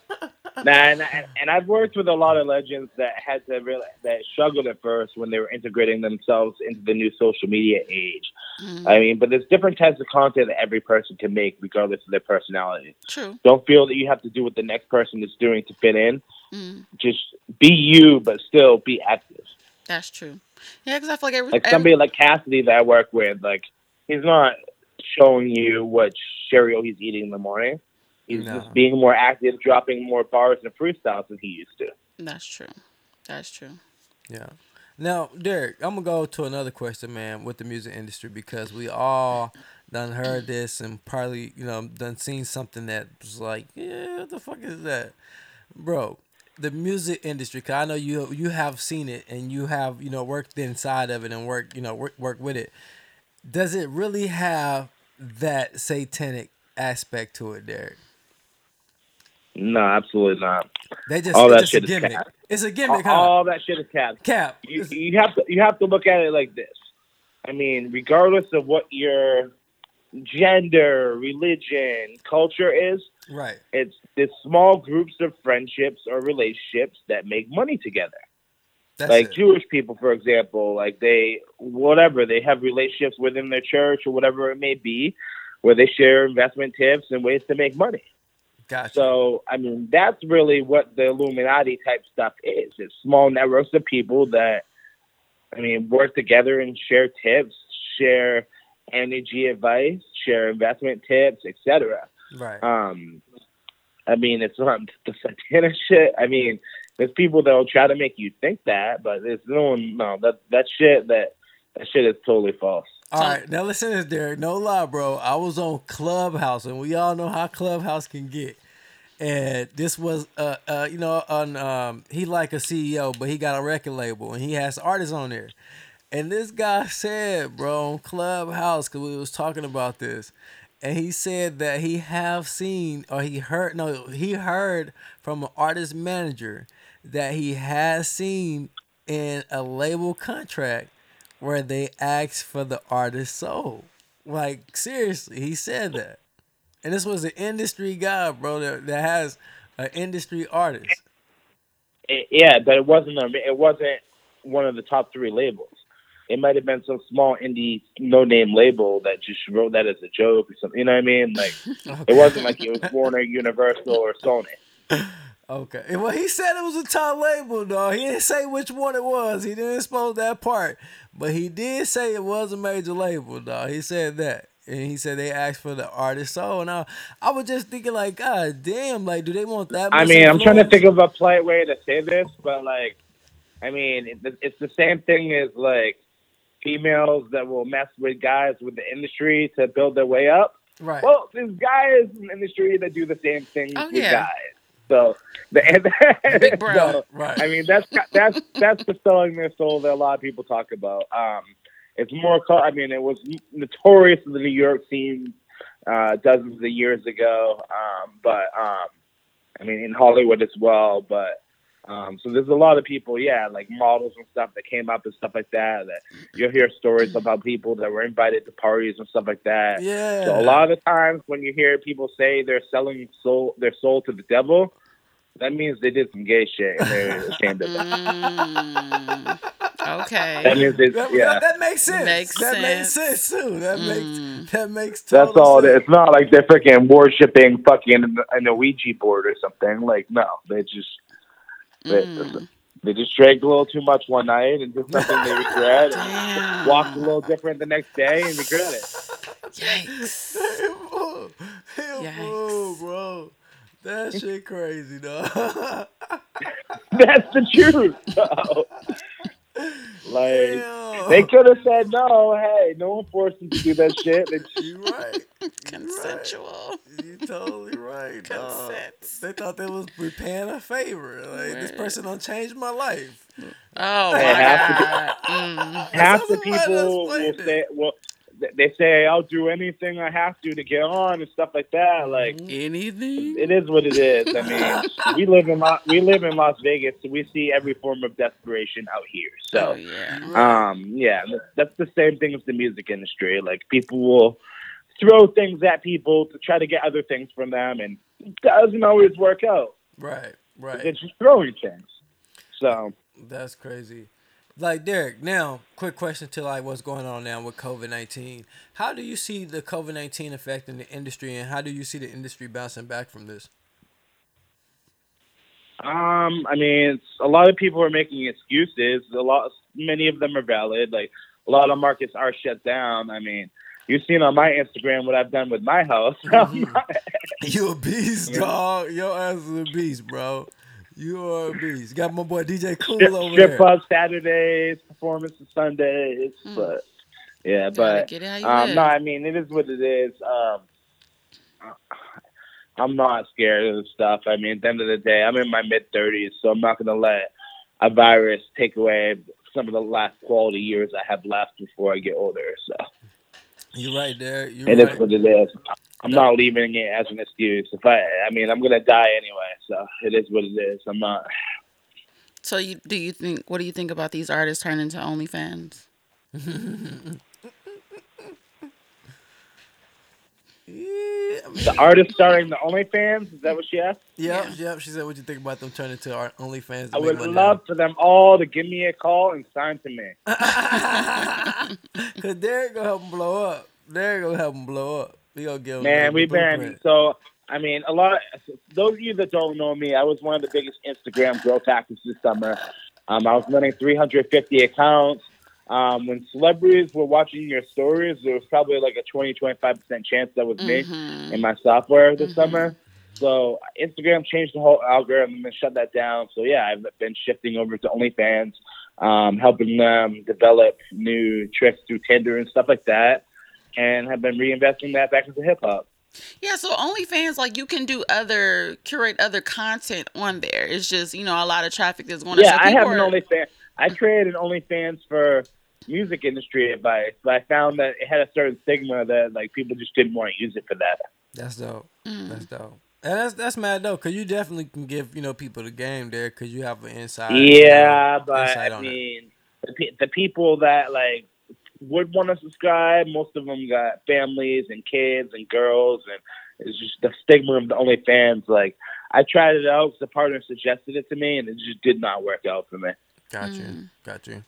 Nah, and, and, and I've worked with a lot of legends that had to really that struggled at first when they were integrating themselves into the new social media age. Mm-hmm. I mean, but there's different types of content that every person can make, regardless of their personality. true Don't feel that you have to do what the next person is doing to fit in. Mm. Just be you, but still be active. that's true yeah because i feel like every, Like every- somebody like Cassidy that I work with, like he's not showing you what cereal he's eating in the morning. He's No. just being more active, dropping more bars and freestyles than he used to. that's true that's true Yeah. Now, Derek, I'm gonna go to another question, man, with the music industry because we all done heard this and probably, you know, done seen something that was like, yeah, what the fuck is that, bro? The music industry, cause I know you you have seen it and you have you know worked inside of it and work you know work work with it. Does it really have that satanic aspect to it, Derek? No, absolutely not. They just All it's that just shit a is gimmick. cap. It's a All, gimmick, huh? all that shit is cap. Cap. You, you have to you have to look at it like this. I mean, regardless of what your gender, religion, culture is, right. it's this small groups of friendships or relationships that make money together. That's like it. Jewish people, for example, like they whatever they have relationships within their church or whatever it may be, where they share investment tips and ways to make money. Gotcha. So I mean, that's really what the Illuminati type stuff is. It's small networks of people that, I mean, work together and share tips, share energy advice, share investment tips, etc. right. Um, I mean, it's not *laughs* the satanic shit. I mean, there's people that'll try to make you think that, but there's no one. No, that that shit that that shit is totally false. All right, now listen to this, Derek. No lie, bro. I was on Clubhouse, and we all know how Clubhouse can get. And this was, uh, uh, you know, on um, he like a CEO, but he got a record label, and he has artists on there. And this guy said, bro, on Clubhouse, because we was talking about this, and he said that he have seen or he heard, no, he heard from an artist manager that he has seen in a label contract where they asked for the artist's soul. Like seriously, he said that, and this was an industry guy, bro, that, that has an industry artist. It, yeah, but it wasn't a, it wasn't one of the top three labels. It might have been some small indie no name label that just wrote that as a joke or something. You know what I mean? Like *laughs* it wasn't like it was Warner, Universal, or Sony. Okay. Well, he said it was a top label, though. He didn't say which one it was. He didn't expose that part, but he did say it was a major label, though. He said that. And he said they asked for the artist soul. And I, I was just thinking, like, God damn, like, do they want that? I mean, I'm trying to think of a polite way to say this, but like, I mean, it's the same thing as like females that will mess with guys with the industry to build their way up. Right. Well, there's guys in the industry that do the same thing Oh, with yeah. guys. So, the, *laughs* Big so, Right. I mean, that's that's that's the selling their soul that a lot of people talk about. Um, it's more. I mean, it was notorious in the New York scene uh, dozens of years ago, um, but um, I mean, in Hollywood as well. But um, so there's a lot of people, yeah, like models and stuff that came up and stuff like that. That you'll hear stories about people that were invited to parties and stuff like that. yeah. So a lot of times when you hear people say they're selling soul, their soul to the devil, that means they did some gay shit and they're *laughs* ashamed of it. Mm, That okay. means they, That, yeah. that makes sense. Makes that makes sense. sense too. That Mm. makes that makes total That's all. Sense. It's not like they're freaking worshiping fucking an a Ouija board or something. Like no, they just they, Mm. they just drank a little too much one night and did something they regret. And walked a little different the next day and regret it. Yikes. Hell, hell, Yikes. bro. That shit crazy, dog. *laughs* That's the truth. *laughs* though. *laughs* like Damn. they could have said no. Hey, no one forced them to do that shit. They just, *laughs* You right. *laughs* Consensual. You totally right, dog. Consent. They thought they was repaying a favor. Like this Right. person done changed my life. Oh my Hey, half the- god. Mm. half the people will say, well, th- they say I'll do anything I have to to get on and stuff like that. Like Anything? it is what it is. I mean, *laughs* we live in Las, we live in Las Vegas, so we see every form of desperation out here. Oh So, yeah. um, yeah, that's- that's the same thing with the music industry. Like people will throw things at people to try to get other things from them, and it doesn't always work out. Right, right. It's just throwing things. So. That's crazy. Like Derek, now quick question to like what's going on now with COVID nineteen. How do you see the COVID nineteen affecting the industry, and how do you see the industry bouncing back from this? Um, I mean, it's, a lot of people are making excuses. A lot, many of them are valid. Like a lot of markets are shut down. I mean, you've seen on my Instagram what I've done with my house. *laughs* *laughs* You a beast, dog. Your ass is a beast, bro. You are a beast. Got my boy DJ Cool strip, over strip there. club Saturdays, performances Sundays, but yeah, Gotta but get it how um, no, I mean it is what it is. Um, *sighs* I'm not scared of the stuff. I mean, at the end of the day, I'm in my mid 30s, so I'm not gonna let a virus take away some of the last quality years I have left before I get older. So you're right there. You it is right. what it is. I'm not leaving it as an excuse. If I, I mean, I'm gonna die anyway, so it is what it is. I'm not. So you do you think what do you think about these artists turning to OnlyFans? Yeah, I mean- The artist starting the OnlyFans. Is that what she asked? Yep, Yeah. yep. She said, "What do you think about them turning to our OnlyFans?" to I would money love for them all to give me a call and sign to me. *laughs* Cause they're gonna help him blow up. They're gonna help them blow up. We gonna give him Man, we've been so. I mean, a lot. Those of you that don't know me, I was one of the biggest Instagram growth hackers this summer. Um, I was running 350 accounts. Um, when celebrities were watching your stories, there was probably like a 20, 25 percent chance that was me Mhm. in my software this Mhm. summer. So Instagram changed the whole algorithm and shut that down. So yeah, I've been shifting over to OnlyFans, um, helping them develop new tricks through Tinder and stuff like that, and have been reinvesting that back into hip hop. Yeah, so OnlyFans, like you can do other curate other content on there. It's just you know a lot of traffic that's going. Yeah, so I have people an are- OnlyFans. I created an OnlyFans for music industry advice, but I found that it had a certain stigma that like people just didn't want to use it for that. That's dope. Mm. That's dope. And that's that's mad though, Cause you definitely can give you know people the game there. Cause you have an inside. Yeah, you know, but insight I mean, the, the people that like would want to subscribe, most of them got families and kids and girls, and it's just the stigma of the OnlyFans. Like, I tried it out because the partner suggested it to me, and it just did not work out for me. Got you. Mm. Got you.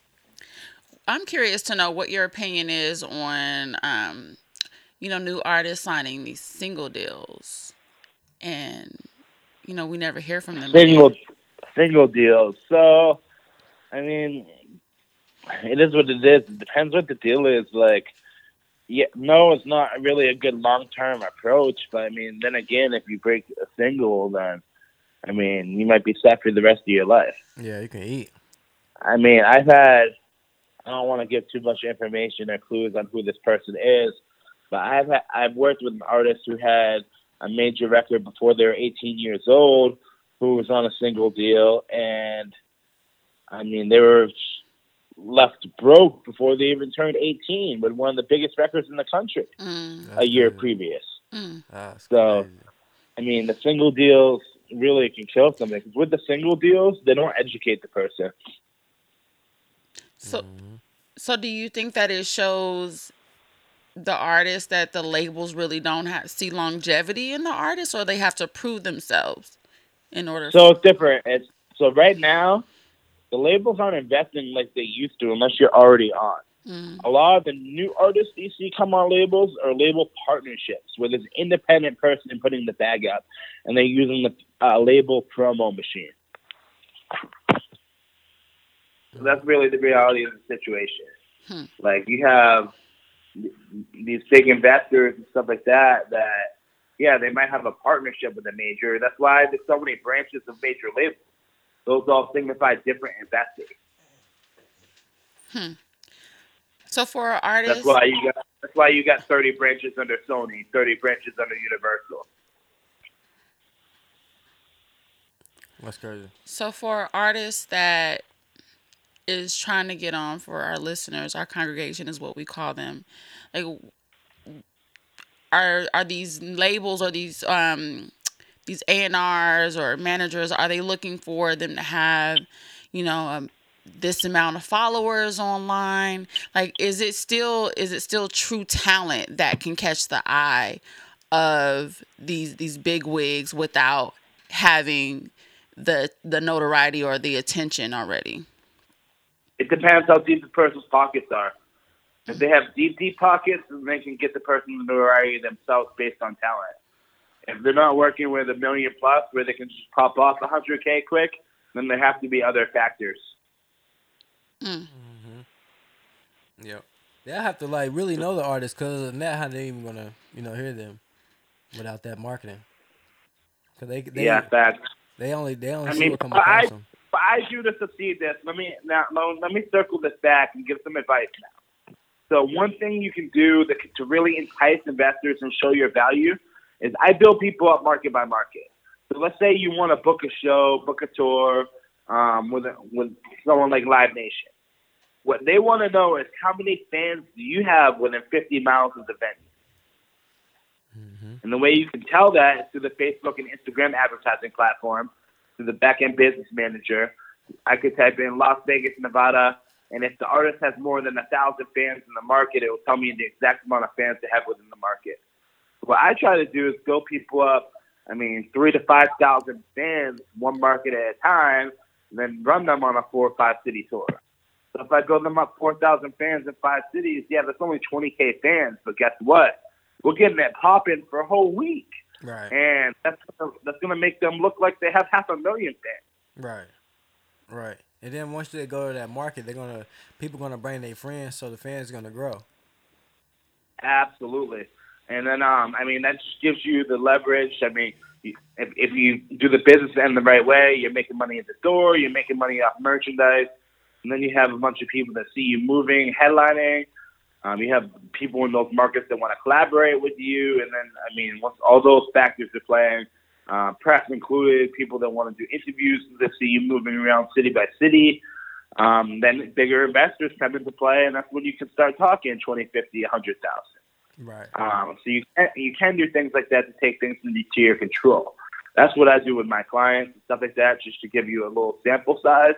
I'm curious to know what your opinion is on, um, you know, new artists signing these single deals, and you know we never hear from them. single single deals. So, I mean, it is what it is. It depends what the deal is. Like, yeah, no, it's not really a good long term approach. But I mean, then again, if you break a single, then I mean, you might be set for the rest of your life. Yeah, you can eat. I mean, I've had. I don't want to give too much information or clues on who this person is, but I've had, I've worked with an artist who had a major record before they were 18 years old, who was on a single deal, and I mean they were left broke before they even turned 18 with one of the biggest records in the country Mm, a year crazy. previous. mm. So- crazy. I mean, the single deals really can kill something 'cause with the single deals, they don't educate the person. So, Mm-hmm. so do you think that it shows the artist that the labels really don't have see longevity in the artist, or they have to prove themselves in order? So it's different. It's so right now, the labels aren't investing like they used to unless you're already on. Mm, A lot of the new artists you see come on labels are label partnerships where there's an independent person putting the bag up, and they're using the uh, label promo machine. So that's really the reality of the situation. Hmm. Like you have these big investors and stuff like that that yeah, they might have a partnership with a major. That's why there's so many branches of major labels. Those all signify different investors. Hmm. So for an artist, That's why you got that's why you got 30 branches under Sony, 30 branches under Universal. That's crazy. So for artists that is trying to get on for our listeners, our congregation is what we call them. Like are are these labels or these um these A&Rs or managers are they looking for them to have, you know, um, this amount of followers online? Like is it still is it still true talent that can catch the eye of these these big wigs without having the the notoriety or the attention already. It depends how deep the person's pockets are. If they have deep, deep pockets, then they can get the person the notoriety themselves based on talent. If they're not working with a million plus where they can just pop off 100K quick, then there have to be other factors. Mm. Mm-hmm. Yep. They have to like really know the artist because of that, how they even gonna you know hear them without that marketing. Cause they they yeah, facts. they only they only I see mean, what come I- across them. But I do to succeed this. Let me now let let me circle this back and give some advice now. So one thing you can do that, to really entice investors and show your value is I build people up market by market. So let's say you want to book a show, book a tour um, with a, with someone like Live Nation. What they want to know is how many fans do you have within 50 miles of the venue. And the way you can tell that is through the Facebook and Instagram advertising platform, through the back end business manager. I could type in Las Vegas, Nevada, and if the artist has more than a thousand fans in the market, it will tell me the exact amount of fans they have within the market. What I try to do is build people up. I mean, three to five thousand fans, one market at a time, and then run them on a four or five city tour. So if I build them up four thousand fans in five cities, yeah, that's only twenty k fans. But guess what? We're getting that popping for a whole week, Right. and that's that's gonna make them look like they have half a million fans. Right. Right. And then once they go to that market, they're gonna people gonna bring their friends, so the fans gonna grow. Absolutely. And then, um, I mean, that just gives you the leverage. I mean, if, if you do the business end the right way, you're making money at the door, you're making money off merchandise, and then you have a bunch of people that see you moving, headlining. Um, you have people in those markets that want to collaborate with you, and then, I mean, once all those factors are playing, uh, press included, people that want to do interviews that see you moving around city by city, um, then bigger investors come into play, and that's when you can start talking 20, 50, 100,000. Right. Um, so you can you can do things like that to take things into your control. That's what I do with my clients and stuff like that, just to give you a little sample size.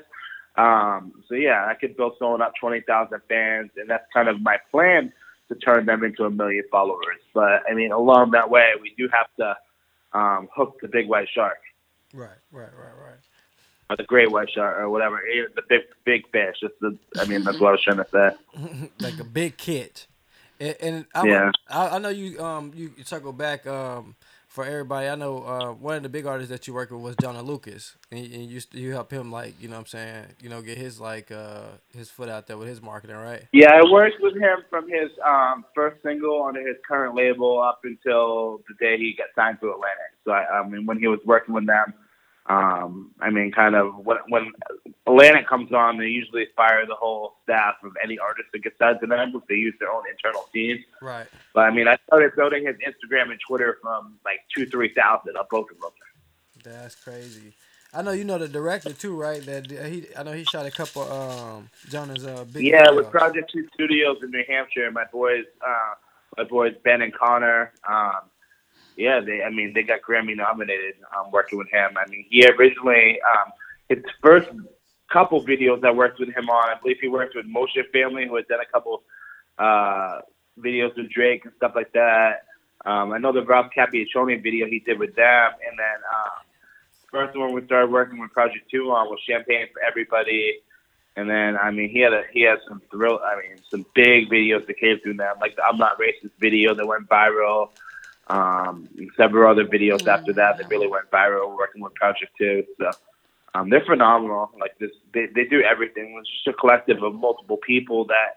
Um, so yeah, I could build someone up twenty thousand fans, and that's kind of my plan to turn them into a million followers. But I mean, along that way, we do have to um, hook the big white shark Right. Right. Right. Right. or the great white shark or whatever, the big big fish. That's the, I mean, that's what I was trying to say. *laughs* like a big catch. And, and I, Yeah. I, I know you um you circle back um for everybody, I know uh, one of the big artists that you work with was Joyner Lucas, and, you- and you you help him like you know what I'm saying you know get his like uh his foot out there with his marketing, right? Yeah, I worked with him from his um, first single under his current label up until the day he got signed to Atlantic. So I, I mean, when he was working with them, um, I mean, kind of when when Atlantic comes on, they usually fire the whole staff of any artist that gets signed to them because they use their own internal team. Right. But I mean, I started building his Instagram and Twitter from like two, three thousand up both of them. That's crazy. I know you know the director too, right? That he I know he shot a couple um Joyner's uh big Yeah, videos. with Project Two Studios in New Hampshire, my boys, uh, my boys Ben and Connor. Um, yeah, they. I mean, they got Grammy nominated. Um, working with him. I mean, he originally um, his first couple videos I worked with him on. I believe he worked with Motion Family, who had done a couple uh, videos with Drake and stuff like that. Um, I know the Ross Capicchioni video he did with them, and then uh, first one we started working with Project Two on was Champagne for Everybody. And then I mean he had a he had some thrill I mean some big videos that came through them like the I'm not racist video that went viral. Um and several other videos after that that really went viral working with Project Two. So um they're phenomenal. Like this they, they do everything. It's just a collective of multiple people that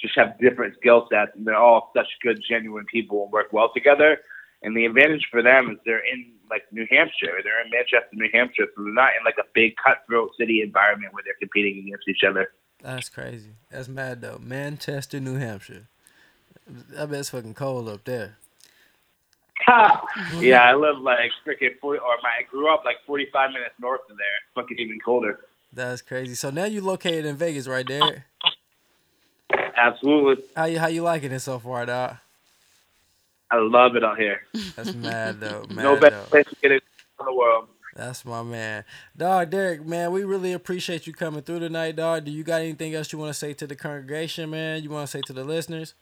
just have different skill sets and they're all such good genuine people and work well together. And the advantage for them is they're in like New Hampshire. They're in Manchester, New Hampshire, so they're not in like a big cutthroat city environment where they're competing against each other. That's crazy. That's mad though. Manchester, New Hampshire. I bet it's fucking cold up there. *laughs* yeah, I live like freaking forty, or my, I grew up like forty-five minutes north of there. It's fucking even colder. That's crazy. So now you located in Vegas, right there. Absolutely, How you how you liking it so far, dog? I love it out here. That's mad though. *laughs* Mad no better though. place to get it in the world. That's my man. Dog, Derek, man, we really appreciate you coming through tonight, dog. Do you got anything else you want to say to the congregation, man? You want to say to the listeners?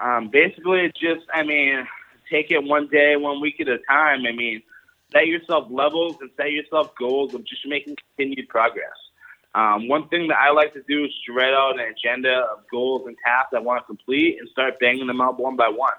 Um, basically, just I mean, take it one day, one week at a time. I mean, set yourself levels and set yourself goals of just making continued progress. Um, one thing that I like to do is write out an agenda of goals and tasks I want to complete and start banging them out one by one.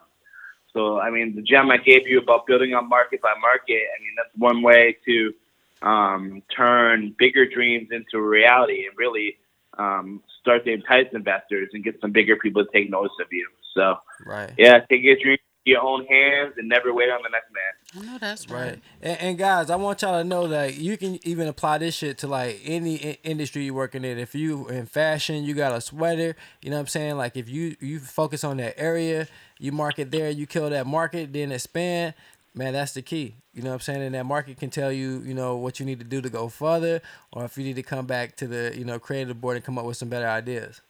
So, I mean, the gem I gave you about building up market by market, I mean, that's one way to um, turn bigger dreams into reality and really um, start to entice investors and get some bigger people to take notice of you. So, Right. yeah, take your dreams in your own hands and never wait on the next man. I know that's Right. right. And, and guys, I want y'all to know that you can even apply this shit to like any I- industry you're working in. If you in fashion, you got a sweater, you know what I'm saying? Like if you you focus on that area, you market there, you kill that market, then expand, man, that's the key. You know what I'm saying? And that market can tell you, you know, what you need to do to go further or if you need to come back to the, you know, creative board and come up with some better ideas.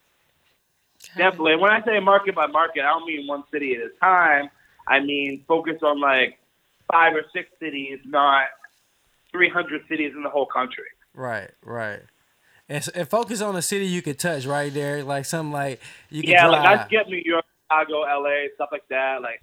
Definitely. When I say market by market, I don't mean one city at a time. I mean focus on like five or six cities, not 300 cities in the whole country. Right, right. And, and focus on a city you could touch right there, like something like you can Yeah, drive. like I skip New York, Chicago, LA, stuff like that. Like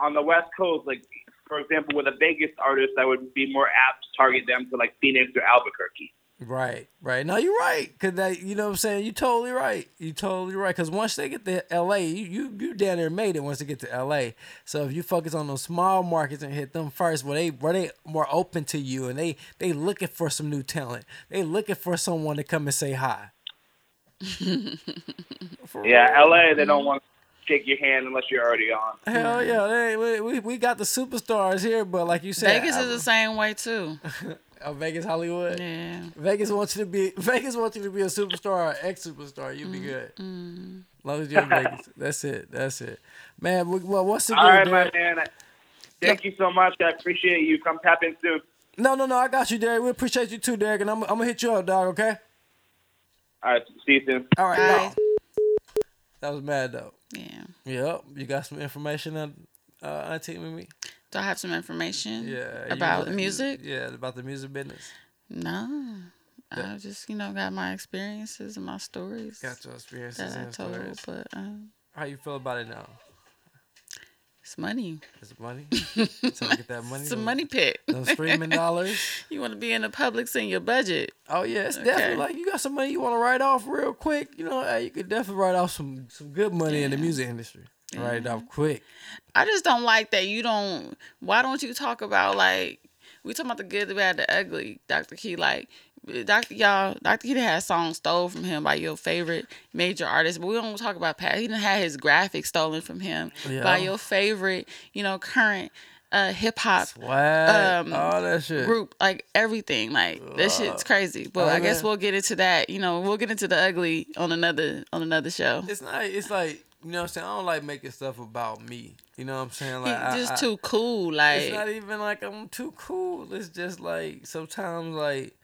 on the West Coast, like for example, with a Vegas artist, I would be more apt to target them to like Phoenix or Albuquerque. Right, right. No, you're right. Cause that, you know what I'm saying. You're totally right. You totally right. Cause once they get to L.A., you you you down there made it. Once they get to L.A., so if you focus on those small markets and hit them first, where they where they more open to you and they they looking for some new talent. They looking for someone to come and say hi. *laughs* Yeah. LA, they don't want to shake your hand unless you're already on. Hell yeah, they, we, we we got the superstars here, but like you said, Vegas I- is the same way too. *laughs* oh, Vegas Hollywood. Yeah. Vegas wants you to be *laughs* Vegas wants you to be a superstar or ex superstar. You'll be good. Mm. As long as you're in Vegas. *laughs* That's it. That's it. Man, we- well, what's the All right, good, my man. Thank you so much. I appreciate you. Come tap in soon. No, no, no. I got you, Derek. We appreciate you too, Derek. And I'm, I'm gonna hit you up, dog. Okay. All right, see you soon. All right. Bye. no. That was mad though. Yeah. Yep. You got some information on uh, Auntie Mimi? Do I have some information? Yeah. About the music? Yeah, about the music business. No. I just, you know, got my experiences and my stories Got your experiences that I told. stories. But um, How you feel about it now? It's money. Is it money? *laughs* so I get that money. It's a money pit. Those streaming dollars. *laughs* you want to be in the Publix in your budget. Oh yeah, it's Okay. definitely like you got some money you want to write off real quick. You know, hey, you could definitely write off some some good money in the music industry. Write it off quick. I just don't like that you don't. Why don't you talk about like we talking about the good, the bad, the ugly, Dr. Key? Like Dr. Y'all, Dr. Done had songs stole from him by your favorite major artist, but we don't talk about Pat. He didn't have his graphics stolen from him Yeah. by your favorite, you know, current uh hip hop Um, all that shit. group, like everything. Like that shit's crazy. But I guess we'll get into that. You know, we'll get into the ugly on another on another show. It's not. It's like you know what I'm saying. I don't like making stuff about me. You know what I'm saying? Like I- just I- too cool. Like it's not even like I'm too cool. It's just like sometimes like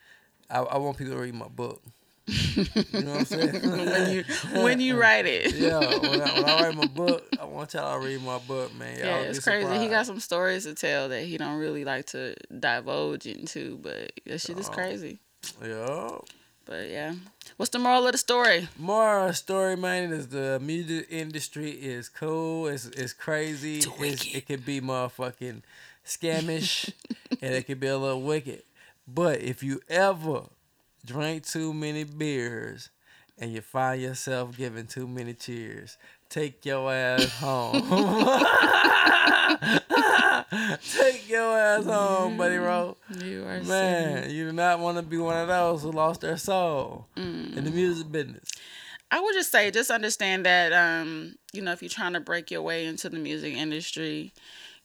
I, I want people to read my book. you know what I'm saying? *laughs* when you when you write it. *laughs* yeah, when I, when I write my book, I want y'all to read my book, man. Y'all Yeah, it's crazy. He got some stories to tell that he don't really like to divulge into, but that shit is uh-huh. crazy. Yeah. But yeah, what's the moral of the story? More story, man, is the music industry is cool. It's it's crazy. It's, it could be motherfucking scamish, *laughs* and it could be a little wicked. But if you ever drink too many beers and you find yourself giving too many cheers, take your ass home. *laughs* take your ass home, buddy, bro. You are Man, you do not want to be one of those who lost their soul in the music business. I would just say, just understand that, um, you know, if you're trying to break your way into the music industry,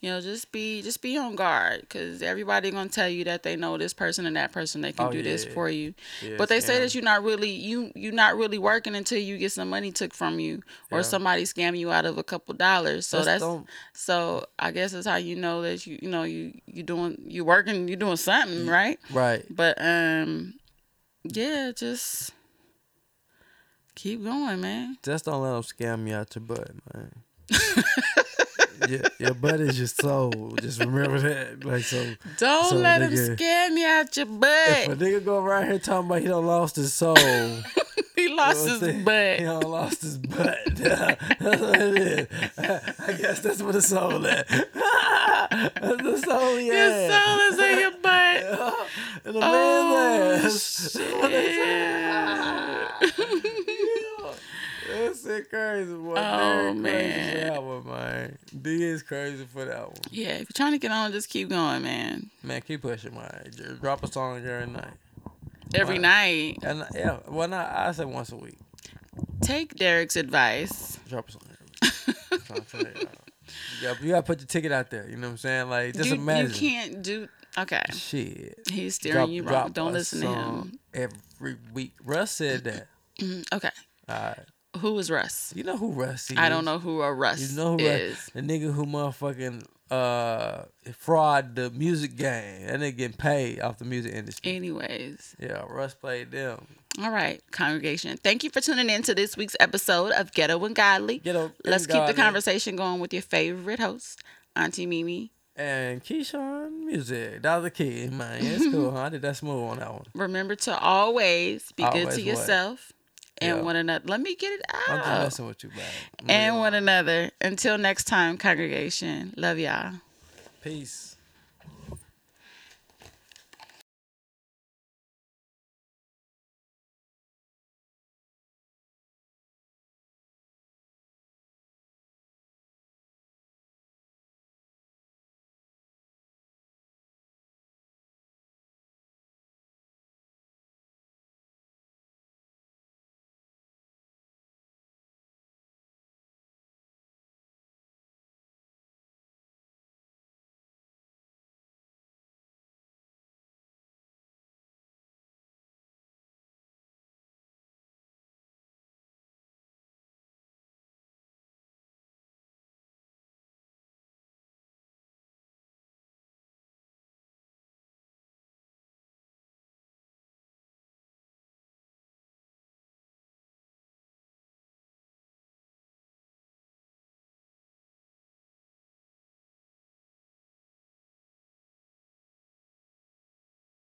you know, just be just be on guard because everybody gonna tell you that they know this person and that person they can Oh, do this for you. Yeah, but they say scam. that you're not really you you're not really working until you get some money took from you or Yeah. somebody scam you out of a couple dollars. So That's that's, so I guess that's how you know that you you know you you doing you working you doing something right. Right. But um, yeah, just keep going, man. Just don't let them scam you out your butt, man. *laughs* your, your butt is your soul. Just remember that. Like so, Don't So, let him nigga, scam you out your butt. if a nigga go around here talking about he done lost his soul, *laughs* he lost know his saying? butt. He done lost his butt. *laughs* that's what it is. I guess that's what the soul is. *laughs* that's the soul he Your soul is in your butt. And the Oh, man's ass. shit. That's it crazy, boy. Oh, Very man. that one, man. D is crazy for that one. yeah, if you're trying to get on, just keep going, man. Man, keep pushing, man. Just drop a song every night. Every night, And yeah, well, not I say once a week. take Derek's advice. Drop a song every week. I'm trying to tell you, gotta, put your ticket out there. You know what I'm saying? Like, just you, imagine. you can't do. Okay, Shit. he's steering Drop, you wrong. Don't listen to him. Every week. Russ said that. Mhm, Okay, All right. Who is Russ? You know who Russ is. I don't know who a Russ is. You know who is. Russ, the nigga who motherfucking uh fraud the music game. That nigga getting paid off the music industry. Anyways, Yeah, Russ played them. all right, congregation. Thank you for tuning in to this week's episode of Ghetto and Godly. Ghetto Let's keep the conversation going with your favorite host, Auntie Mimi. And Keyshawn Music. That was the key, man. It's cool, *laughs* huh? I did that smooth on that one. Remember to always be good Always to what? And Yeah. one another. Let me get it I'm just out. messing with you, man. And one another. Until next time, congregation. Love y'all. Peace.